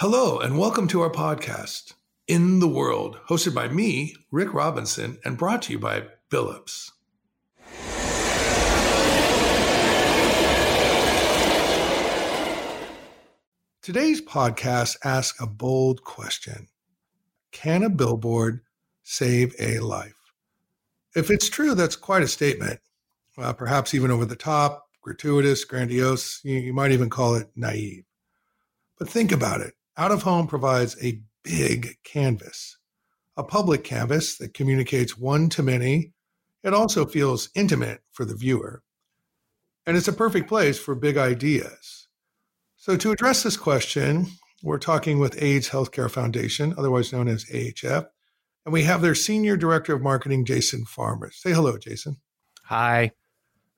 Hello, and welcome to our podcast, In the World, hosted by me, Rick Robinson, and brought to you by Billups. Today's podcast asks a bold question Can a billboard save a life? If it's true, that's quite a statement, uh, perhaps even over the top, gratuitous, grandiose. You, you might even call it naive. But think about it out of home provides a big canvas, a public canvas that communicates one to many. It also feels intimate for the viewer. And it's a perfect place for big ideas. So, to address this question, we're talking with AIDS Healthcare Foundation, otherwise known as AHF, and we have their Senior Director of Marketing, Jason Farmer. Say hello, Jason. Hi.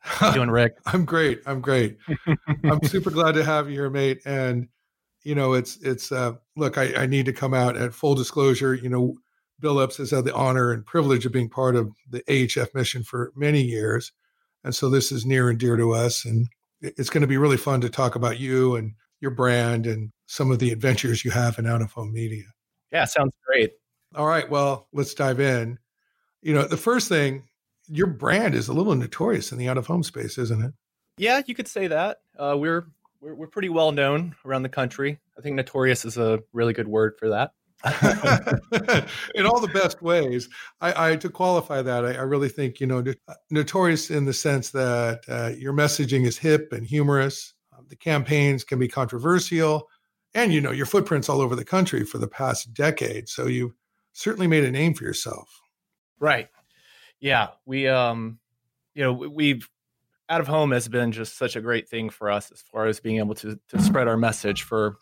How you doing, Rick? I'm great. I'm great. I'm super glad to have you here, mate. And you know, it's it's uh, look, I, I need to come out at full disclosure. You know, Billups has had the honor and privilege of being part of the AHF mission for many years, and so this is near and dear to us. And it's going to be really fun to talk about you and your brand and some of the adventures you have in out of home media. Yeah, sounds great. All right, well, let's dive in. You know, the first thing, your brand is a little notorious in the out of home space, isn't it? Yeah, you could say that. Uh, we're we're, we're pretty well known around the country. I think notorious is a really good word for that. in all the best ways. I, I to qualify that, I, I, really think you know notorious in the sense that uh, your messaging is hip and humorous. Um, the campaigns can be controversial, and you know your footprints all over the country for the past decade. So you've certainly made a name for yourself. Right. Yeah. We um, you know, we've out of home has been just such a great thing for us as far as being able to to spread our message for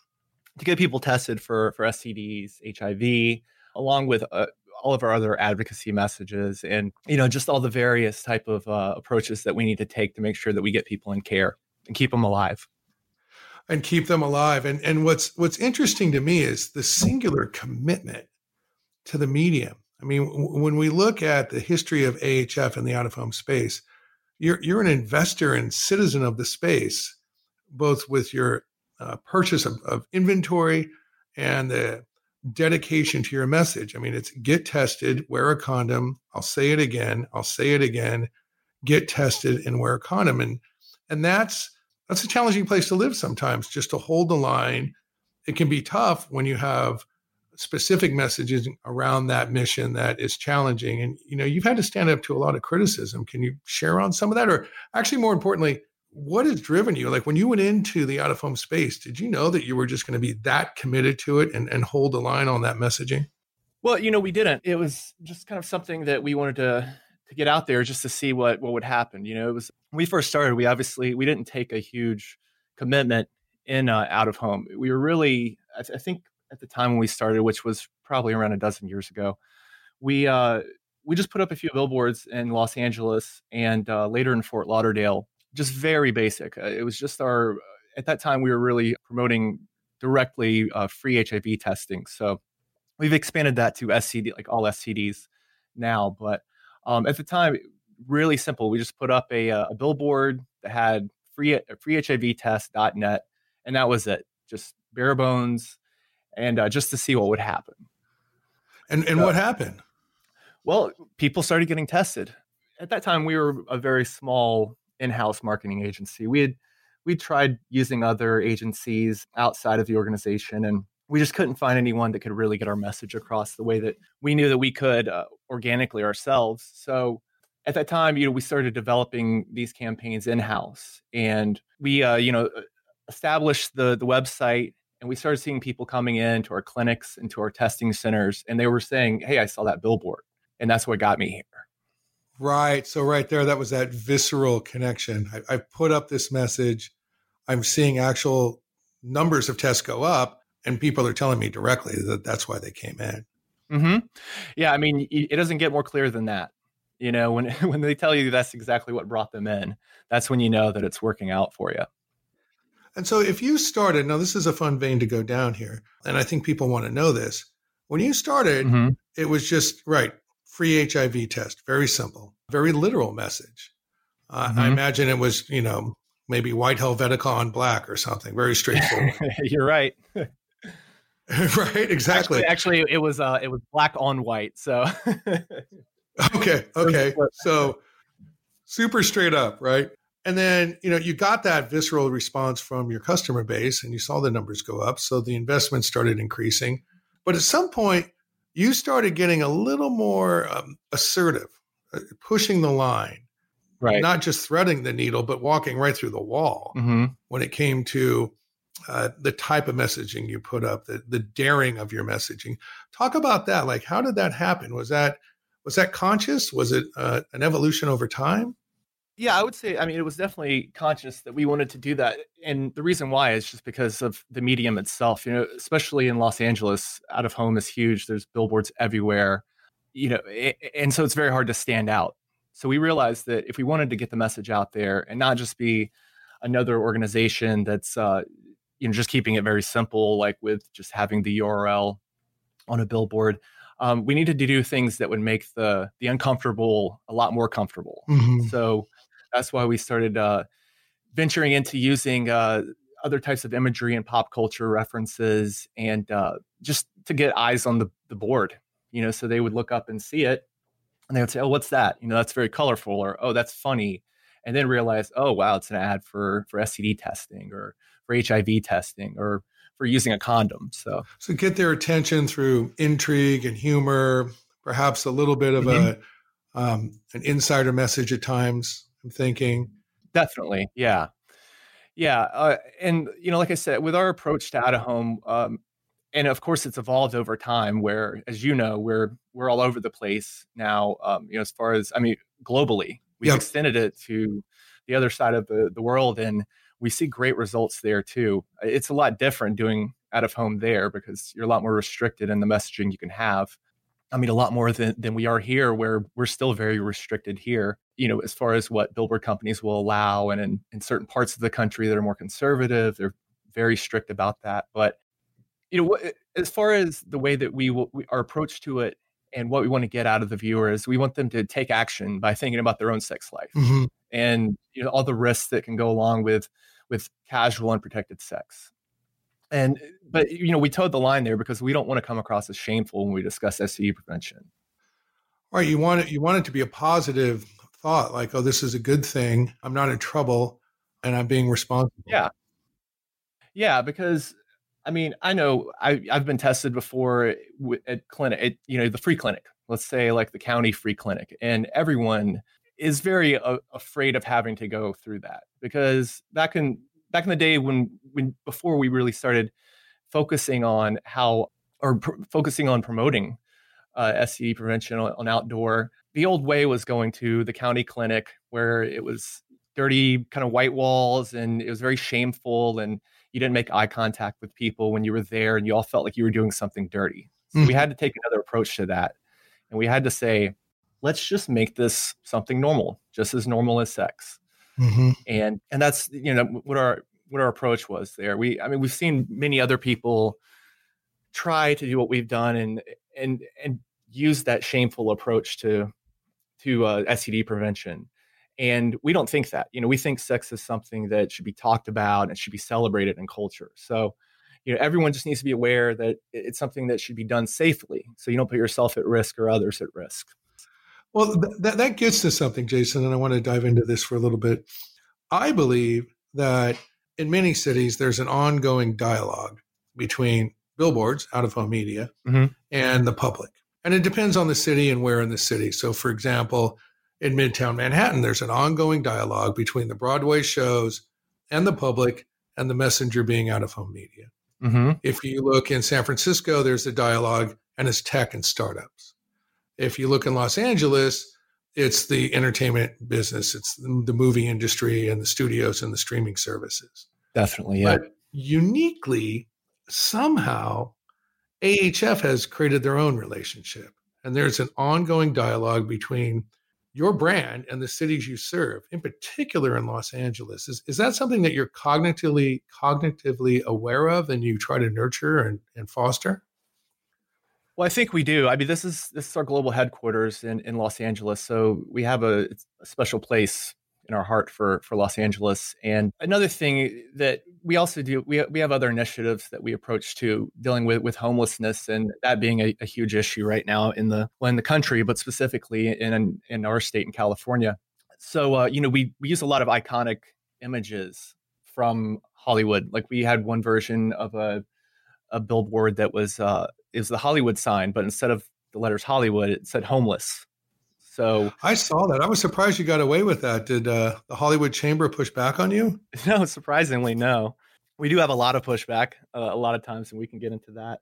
to get people tested for for STDs, HIV, along with uh, all of our other advocacy messages, and you know just all the various type of uh, approaches that we need to take to make sure that we get people in care and keep them alive and keep them alive. And and what's what's interesting to me is the singular commitment to the medium. I mean, w- when we look at the history of AHF in the out of home space, you're you're an investor and citizen of the space, both with your uh, purchase of, of inventory and the dedication to your message. I mean, it's get tested, wear a condom. I'll say it again. I'll say it again. Get tested and wear a condom. And and that's that's a challenging place to live sometimes. Just to hold the line, it can be tough when you have specific messages around that mission that is challenging. And you know you've had to stand up to a lot of criticism. Can you share on some of that? Or actually more importantly what has driven you? Like when you went into the out of home space did you know that you were just going to be that committed to it and, and hold the line on that messaging? Well you know we didn't. It was just kind of something that we wanted to to get out there just to see what what would happen you know? It was when we first started we obviously we didn't take a huge commitment in uh, out of home we were really I, th- I think at the time when we started, which was probably around a dozen years ago, we uh, we just put up a few billboards in Los Angeles and uh, later in Fort Lauderdale. Just very basic. Uh, it was just our at that time we were really promoting directly uh, free HIV testing. So we've expanded that to STD, like all STDs now. But um, at the time, really simple. We just put up a, uh, a billboard that had free freehivtest.net, and that was it. Just bare bones and uh, just to see what would happen. And and uh, what happened? Well, people started getting tested. At that time, we were a very small in-house marketing agency. We had we tried using other agencies outside of the organization, and we just couldn't find anyone that could really get our message across the way that we knew that we could uh, organically ourselves. So at that time, you know, we started developing these campaigns in-house, and we, uh, you know, established the the website and we started seeing people coming in to our clinics and to our testing centers and they were saying hey i saw that billboard. And that's what got me here. Right. So right there that was that visceral connection. I, I put up this message. I'm seeing actual numbers of tests go up and people are telling me directly that that's why they came in. Mm-hmm. yeah i mean it doesn't get more clear than that. You know when when they tell you that's exactly what brought them in that's when you know that it's working out for you and so if you started, now this is a fun vein to go down here, and I think people want to know this. When you started, mm-hmm. it was just right, free HIV test, very simple, very literal message. Uh, mm-hmm. I imagine it was, you know, maybe white Helvetica on black or something, very straightforward. You're right. right, exactly. Actually, actually, it was uh, it was black on white. So okay, okay, so super straight up, right? And then you know you got that visceral response from your customer base, and you saw the numbers go up, so the investment started increasing. But at some point, you started getting a little more um, assertive, uh, pushing the line, right? Not just threading the needle, but walking right through the wall mm-hmm. when it came to uh, the type of messaging you put up, the the daring of your messaging. Talk about that. Like, how did that happen? Was that was that conscious? Was it uh, an evolution over time? Yeah, I would say. I mean, it was definitely conscious that we wanted to do that, and the reason why is just because of the medium itself. You know, especially in Los Angeles, out of home is huge. There's billboards everywhere. You know, and so it's very hard to stand out. So we realized that if we wanted to get the message out there and not just be another organization that's uh, you know just keeping it very simple like with just having the url on a billboard um, we needed to do things that would make the the uncomfortable a lot more comfortable mm-hmm. so that's why we started uh, venturing into using uh, other types of imagery and pop culture references and uh, just to get eyes on the, the board you know so they would look up and see it and they would say oh what's that you know that's very colorful or oh that's funny and then realize oh wow it's an ad for for std testing or for HIV testing or for using a condom. So, so get their attention through intrigue and humor, perhaps a little bit of mm-hmm. a um, an insider message at times. I'm thinking definitely, yeah, yeah, uh, and you know, like I said, with our approach to out of home, um, and of course, it's evolved over time. Where, as you know, we're we're all over the place now. Um, you know, as far as I mean, globally, we've yep. extended it to the other side of the the world, and we see great results there too. It's a lot different doing out of home there because you're a lot more restricted in the messaging you can have. I mean, a lot more than, than we are here, where we're still very restricted here, you know, as far as what billboard companies will allow. And in, in certain parts of the country that are more conservative, they're very strict about that. But, you know, as far as the way that we, will, we our approach to it and what we want to get out of the viewers, we want them to take action by thinking about their own sex life mm-hmm. And you know all the risks that can go along with with casual unprotected sex. And but you know we toed the line there because we don't want to come across as shameful when we discuss STD prevention. Right, you want it you want it to be a positive thought, like oh this is a good thing. I'm not in trouble, and I'm being responsible. Yeah, yeah, because I mean, I know I, have been tested before at clinic, at, you know, the free clinic, let's say like the county free clinic, and everyone is very uh, afraid of having to go through that because back in back in the day when when before we really started focusing on how or pr- focusing on promoting uh, STD prevention on, on outdoor, the old way was going to the county clinic where it was dirty kind of white walls and it was very shameful and you didn't make eye contact with people when you were there and you all felt like you were doing something dirty. So mm-hmm. we had to take another approach to that. And we had to say, let's just make this something normal, just as normal as sex. Mm-hmm. And and that's you know what our what our approach was there. We I mean we've seen many other people try to do what we've done and and and use that shameful approach to to uh, STD prevention. And we don't think that. You know, we think sex is something that should be talked about and should be celebrated in culture. So, you know, everyone just needs to be aware that it's something that should be done safely. So you don't put yourself at risk or others at risk. Well, th- that, that gets to something, Jason, and I want to dive into this for a little bit. I believe that in many cities, there's an ongoing dialogue between billboards, out of home media, mm-hmm. and the public. And it depends on the city and where in the city. So, for example, in Midtown Manhattan, there's an ongoing dialogue between the Broadway shows and the public and the messenger being out of home media. Mm-hmm. If you look in San Francisco, there's a dialogue and it's tech and startups. If you look in Los Angeles, it's the entertainment business, it's the movie industry and the studios and the streaming services. Definitely, yeah. But uniquely, somehow, AHF has created their own relationship. And there's an ongoing dialogue between your brand and the cities you serve, in particular in Los Angeles. Is, is that something that you're cognitively cognitively aware of and you try to nurture and, and foster? Well, I think we do. I mean, this is this is our global headquarters in, in Los Angeles, so we have a, a special place in our heart for for Los Angeles. And another thing that we also do, we we have other initiatives that we approach to dealing with with homelessness, and that being a, a huge issue right now in the well, in the country, but specifically in in our state in California. So uh, you know, we we use a lot of iconic images from Hollywood. Like we had one version of a a billboard that was uh, it was the Hollywood sign, but instead of the letters Hollywood, it said homeless. So I saw that. I was surprised you got away with that. Did uh, the Hollywood Chamber push back on you? No, surprisingly, no. We do have a lot of pushback uh, a lot of times, and we can get into that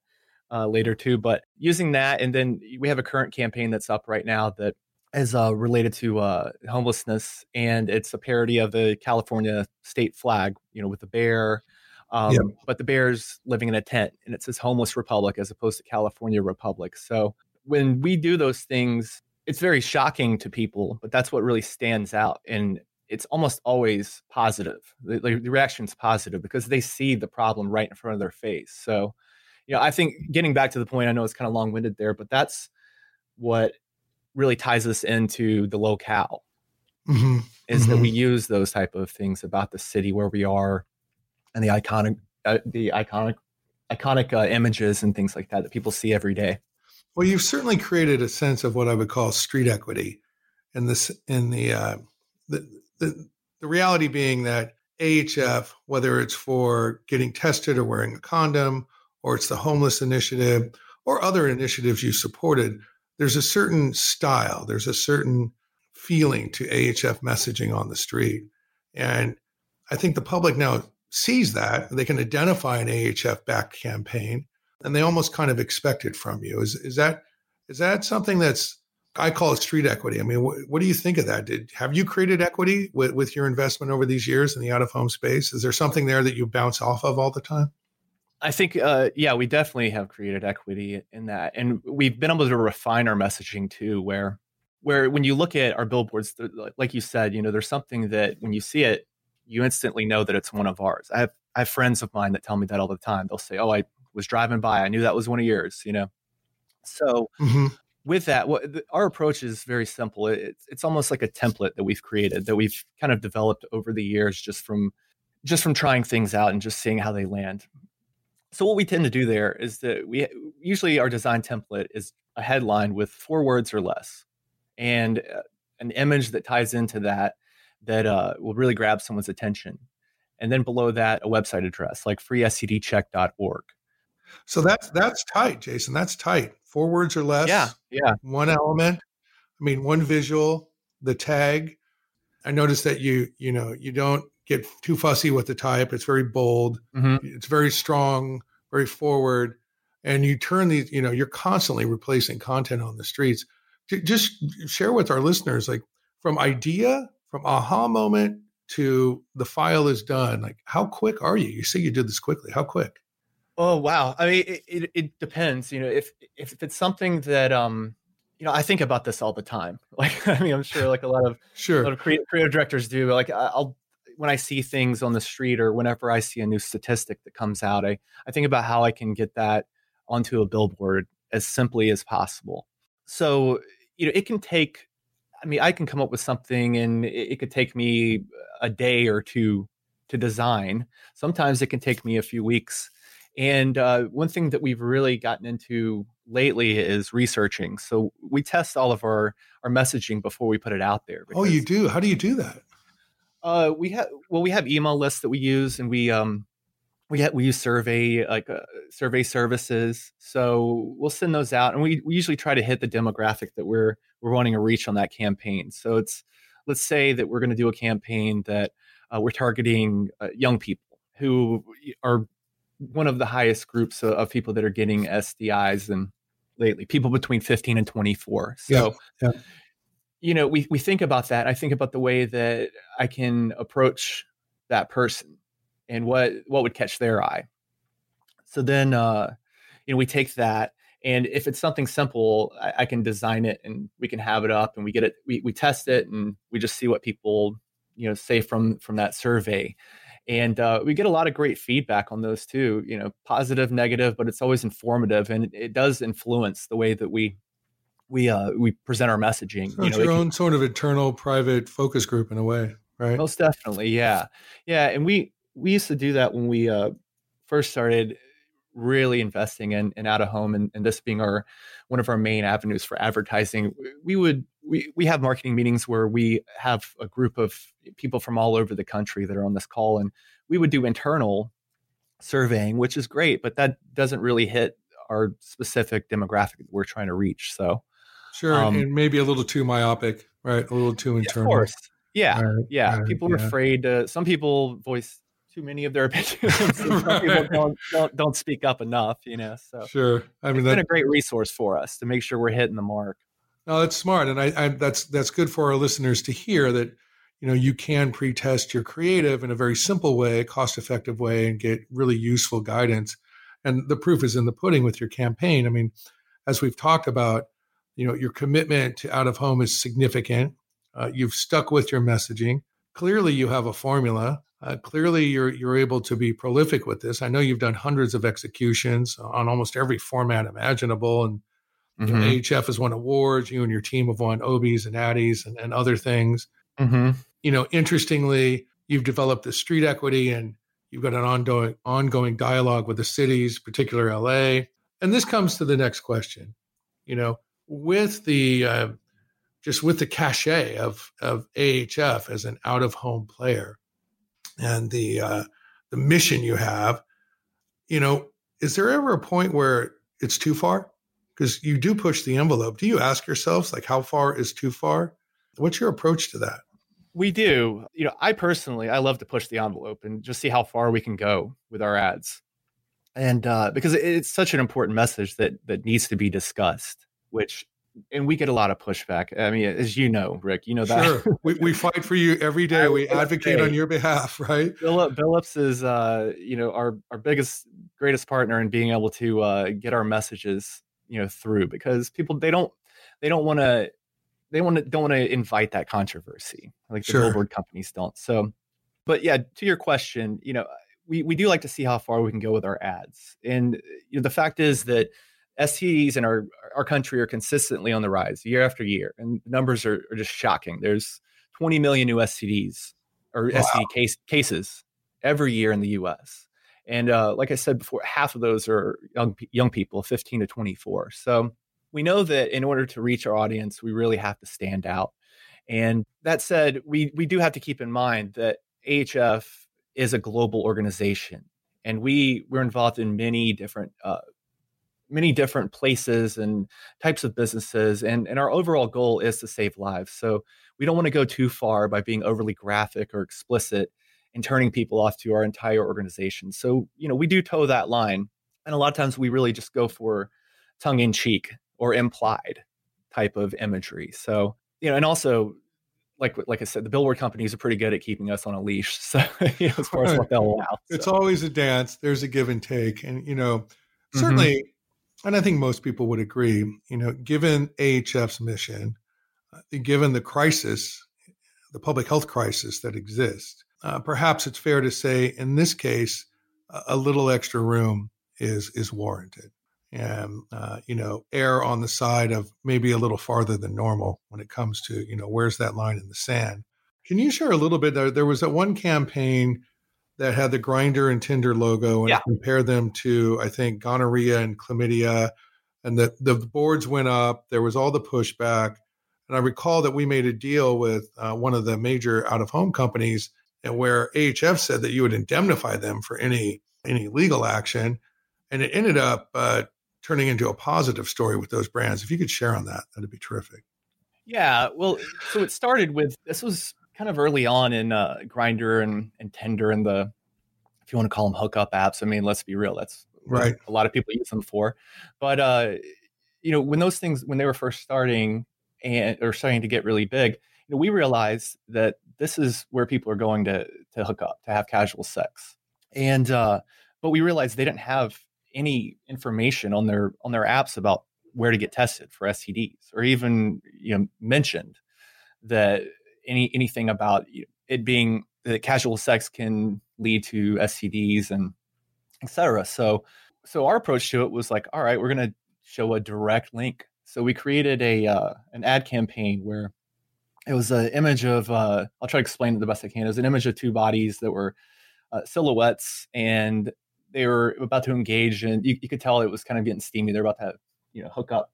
uh, later too. But using that, and then we have a current campaign that's up right now that is uh, related to uh, homelessness, and it's a parody of the California state flag. You know, with the bear, um, but the bear's living in a tent, and it says "Homeless Republic" as opposed to California Republic. So when we do those things, it's very shocking to people, but that's what really stands out, and it's almost always positive. The, the reaction is positive because they see the problem right in front of their face. So, you know, I think getting back to the point, I know it's kind of long winded there, but that's what really ties us into the locale mm-hmm. is mm-hmm. that we mm-hmm. use those type of things about the city where we are and the iconic uh, the iconic iconic uh, images and things like that that people see every day well you've certainly created a sense of what i would call street equity in this in the uh, the, the the reality being that AHF, whether it's for getting tested or wearing a condom, or it's the homeless initiative, or other initiatives you supported, there's a certain style, there's a certain feeling to AHF messaging on the street. And I think the public now sees that. They can identify an AHF back campaign and they almost kind of expect it from you. Is, is that is that something that's I call it street equity. I mean, wh- what do you think of that? Did have you created equity with, with your investment over these years in the out of home space? Is there something there that you bounce off of all the time? I think, uh, yeah, we definitely have created equity in that, and we've been able to refine our messaging too. Where, where when you look at our billboards, like you said, you know, there's something that when you see it, you instantly know that it's one of ours. I have I have friends of mine that tell me that all the time. They'll say, "Oh, I was driving by, I knew that was one of yours," you know. So, mm-hmm. with that, what the, our approach is very simple. It's it's almost like a template that we've created that we've kind of developed over the years, just from just from trying things out and just seeing how they land. So what we tend to do there is that we usually our design template is a headline with four words or less, and uh, an image that ties into that that uh, will really grab someone's attention. And then below that, a website address like freestdcheck.org. So that's that's tight, Jason. That's tight. Four words or less. Yeah, yeah. One element. I mean, one visual. The tag. I noticed that you you know you don't get too fussy with the type. It's very bold. Mm-hmm. It's very strong, very forward. And you turn these, you know, you're constantly replacing content on the streets. Just share with our listeners, like from idea, from aha moment to the file is done. Like, how quick are you? You say you did this quickly. How quick? Oh wow! I mean, it, it, it depends. You know, if if it's something that um, you know, I think about this all the time. Like, I mean, I'm sure like a lot of sure a lot of creative, creative directors do. Like, I'll when I see things on the street or whenever I see a new statistic that comes out, I, I think about how I can get that onto a billboard as simply as possible. So, you know, it can take, I mean, I can come up with something and it, it could take me a day or two to design. Sometimes it can take me a few weeks. And uh, one thing that we've really gotten into lately is researching. So we test all of our our messaging before we put it out there. oh, you do? How do you do that? Uh, we have well, we have email lists that we use, and we um, we have, we use survey like uh, survey services. So we'll send those out, and we, we usually try to hit the demographic that we're we're wanting to reach on that campaign. So it's let's say that we're going to do a campaign that uh, we're targeting uh, young people who are one of the highest groups of, of, people that are getting sdis and lately people between 15 and 24. So yeah, yeah you know, we we think about that. I think about the way that I can approach that person and what what would catch their eye. So then, uh, you know, we take that, and if it's something simple, I, I can design it, and we can have it up, and we get it, we we test it, and we just see what people, you know, say from from that survey, and uh, we get a lot of great feedback on those too. You know, positive, negative, but it's always informative, and it does influence the way that we we uh we present our messaging. So you know, your own can, sort of internal private focus group in a way. right? Most definitely, yeah, yeah. And we we used to do that when we uh, first started really investing in, in out of home and, and this being our one of our main avenues for advertising. We would we we have marketing meetings where we have a group of people from all over the country that are on this call and we would do internal surveying which is great but that doesn't really hit our specific demographic that we're trying to reach so sure um, and maybe a little too myopic right? A little too internal of course. Yeah right, yeah right, people are yeah. afraid to some people voice too many of their opinions. right. people don't, don't, don't speak up enough, you know. So sure, I mean, it's that, been a great resource for us to make sure we're hitting the mark. No, that's smart, and I, I that's that's good for our listeners to hear that you know you can pre-test your creative in a very simple way, cost-effective way, and get really useful guidance. And the proof is in the pudding with your campaign. I mean, as we've talked about, you know, your commitment to out of home is significant. Uh, you've stuck with your messaging. Clearly, you have a formula uh, clearly, you're you're able to be prolific with this. I know you've done hundreds of executions on almost every format imaginable, and mm-hmm. you know, AHF has won awards. You and your team have won Obies and Addies and, and other things. Mm-hmm. You know, interestingly, you've developed the street equity, and you've got an ongoing ongoing dialogue with the cities, particular LA. And this comes to the next question. You know, with the uh, just with the cachet of of AHF as an out of home player and the uh, the mission you have, you know, is there ever a point where it's too far? Because you do push the envelope. Do you ask yourselves like how far is too far? What's your approach to that? We do. You know, I personally I love to push the envelope and just see how far we can go with our ads. And uh, because it's such an important message that that needs to be discussed, which and we get a lot of pushback. I mean, as you know, Rick, you know that. Sure. we, we fight for you every day. We advocate on your behalf, right? Billups is, uh, you know, our, our biggest, greatest partner in being able to uh, get our messages, you know, through because people, they don't, they don't want to, they want to, don't want to invite that controversy like the sure. billboard companies don't. So, but yeah, to your question, you know, we, we do like to see how far we can go with our ads. And you know, the fact is that STDs in our our country are consistently on the rise year after year, and the numbers are, are just shocking. There's 20 million new STDs or wow. STD case, cases every year in the U.S. And uh, like I said before, half of those are young young people, 15 to 24. So we know that in order to reach our audience, we really have to stand out. And that said, we we do have to keep in mind that AHF is a global organization, and we we're involved in many different uh, many different places and types of businesses and, and our overall goal is to save lives so we don't want to go too far by being overly graphic or explicit and turning people off to our entire organization so you know we do toe that line and a lot of times we really just go for tongue-in-cheek or implied type of imagery so you know and also like like I said, the billboard companies are pretty good at keeping us on a leash. So you know, as far as what they'll allow, it's always a dance. There's a give and take, and you know, certainly mm-hmm and I think most people would agree, you know, given AHF's mission, uh, given the crisis, the public health crisis that exists, uh, perhaps it's fair to say in this case, a little extra room is is warranted, and uh, you know, err on the side of maybe a little farther than normal when it comes to you know where's that line in the sand. Can you share a little bit? There, there was that one campaign that had the Grindr and Tinder logo and yeah. compare them to I think gonorrhea and chlamydia, and the the boards went up. There was all the pushback, and I recall that we made a deal with uh, one of the major out of home companies, and where AHF said that you would indemnify them for any any legal action, and it ended up uh, turning into a positive story with those brands. If you could share on that, that'd be terrific. Yeah, well, so it started with this was kind of early on in uh, Grindr and, and Tinder and the, if you want to call them hookup apps. I mean, let's be real, that's right. a lot of people use them for. But uh, you know, when those things when they were first starting and or starting to get really big, you know, we realized that this is where people are going to to hook up to have casual sex, and uh, but we realized they didn't have any information on their on their apps about where to get tested for STDs, or even you know mentioned that any anything about it being that casual sex can lead to STDs and etc. So so our approach to it was like, all right, we're going to show a direct link. So we created a uh, an ad campaign where it was an image of uh, I'll try to explain it the best I can. It was an image of two bodies that were uh, silhouettes, and they were about to engage, and you, you, could tell it was kind of getting steamy. They're about to you know hook up,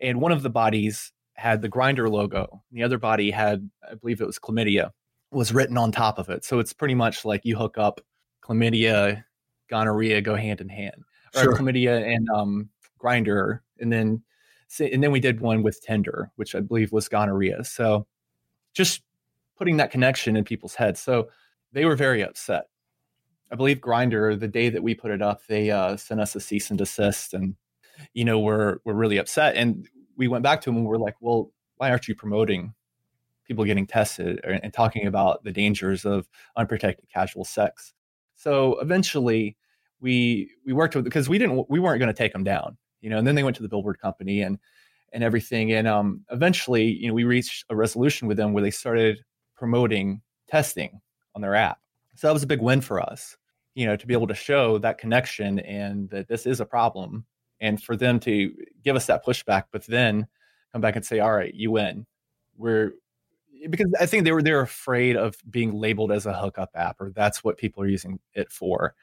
and one of the bodies had the Grindr logo. The other body had, I believe it was chlamydia, was written on top of it. So it's pretty much like you hook up chlamydia, gonorrhea go hand in hand, or sure. chlamydia and um, Grindr, and then and then we did one with Tinder, which I believe was gonorrhea. So just putting that connection in people's heads. So they were very upset. I believe Grindr, the day that we put it up, they uh, sent us a cease and desist, and you know we're we're really upset. And we went back to them and we're like, well, why aren't you promoting people getting tested and talking about the dangers of unprotected casual sex? So eventually, we we worked with because we didn't we weren't going to take them down you know, and then they went to the billboard company and and everything. And um, eventually, you know, we reached a resolution with them where they started promoting testing on their app. So that was a big win for us, you know, to be able to show that connection and that this is a problem, and for them to give us that pushback, but then come back and say, "All right, you win." We're because I think they were they're afraid of being labeled as a hookup app, or that's what people are using it for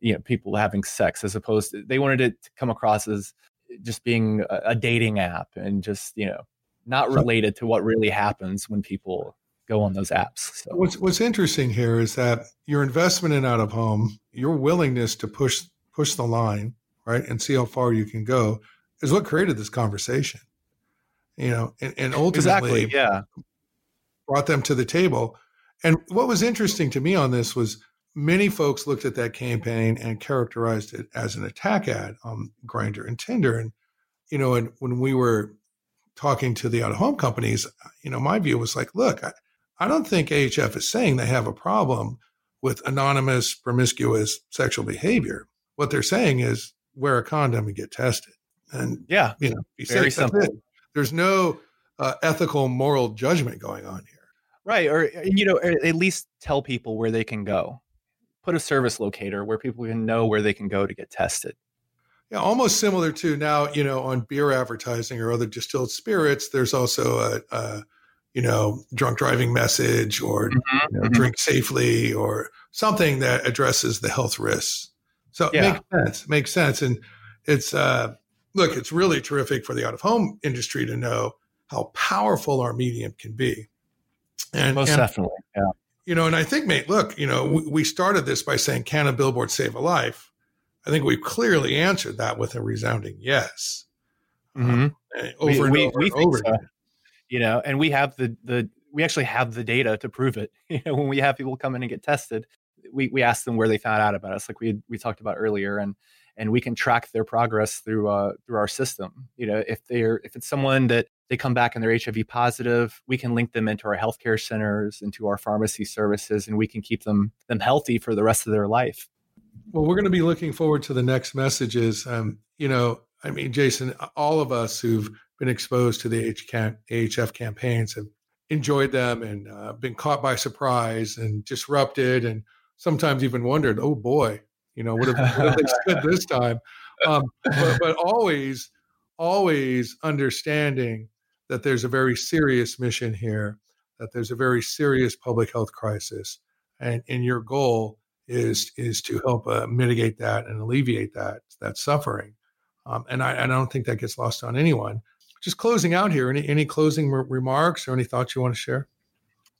you know people having sex as opposed to they wanted it to come across as just being a, a dating app and just you know not related to what really happens when people go on those apps. So. What's what's interesting here is that your investment in out of home, your willingness to push push the line, right, and see how far you can go, is what created this conversation. You know, and, and ultimately, exactly, yeah, brought them to the table. And what was interesting to me on this was many folks looked at that campaign and characterized it as an attack ad on Grindr and Tinder. And, you know, and when we were talking to the out of home companies, you know, my view was like, look, I, I don't think AHF is saying they have a problem with anonymous, promiscuous sexual behavior. What they're saying is wear a condom and get tested. And, yeah, you know, very simple. There's no uh, ethical, moral judgment going on here. Right. Or, you know, at least tell people where they can go put a service locator where people can know where they can go to get tested. Yeah, almost similar to now, you know, on beer advertising or other distilled spirits, there's also a, a you know, drunk driving message or mm-hmm, you know, mm-hmm. drink safely or something that addresses the health risks. So yeah. it makes sense. Makes sense. And it's uh look, it's really terrific for the out of home industry to know how powerful our medium can be. And most and, definitely. Yeah you know, and I think, mate, look, you know, we, we started this by saying, can a billboard save a life? I think we've clearly answered that with a resounding yes. Mm-hmm. Um, over we, and over, we, we over. So. You know, and we have the the we actually have the data to prove it. You know, when we have people come in and get tested, we we ask them where they found out about us, like we we talked about earlier, and and we can track their progress through uh through our system. You know, if they're if it's someone that they come back and they're HIV positive, we can link them into our healthcare centers, into our pharmacy services, and we can keep them them healthy for the rest of their life. Well, we're going to be looking forward to the next messages. Um, you know, I mean, Jason, all of us who've been exposed to the AHF campaigns have enjoyed them and uh, been caught by surprise and disrupted, and sometimes even wondered, "Oh boy, you know, what have, what have they said this time?" Um, but, but always, always understanding that there's a very serious mission here, that there's a very serious public health crisis, and, and your goal is is to help uh, mitigate that and alleviate that that suffering. Um, and I, I, don't think that gets lost on anyone. Just closing out here, any any closing re- remarks or any thoughts you want to share?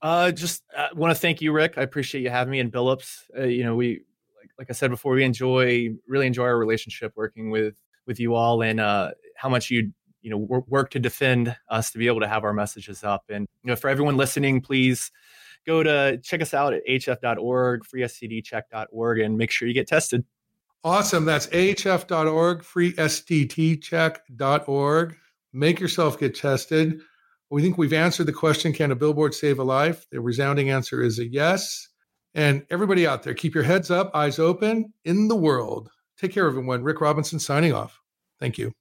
Uh, just uh, want to thank you, Rick. I appreciate you having me in Billups. Uh, you know, we like, like I said before, we enjoy really enjoy our relationship working with with you all, and uh, how much you you know work to defend us to be able to have our messages up. And you know, for everyone listening, please go to check us out at ahf.org, freestdcheck.org, and make sure you get tested. Awesome. That's ahf.org, freestdcheck.org. Make yourself get tested. We think we've answered the question Can a billboard save a life? The resounding answer is a yes. And everybody out there, keep your heads up, eyes open in the world. Take care, everyone. Rick Robinson signing off. Thank you.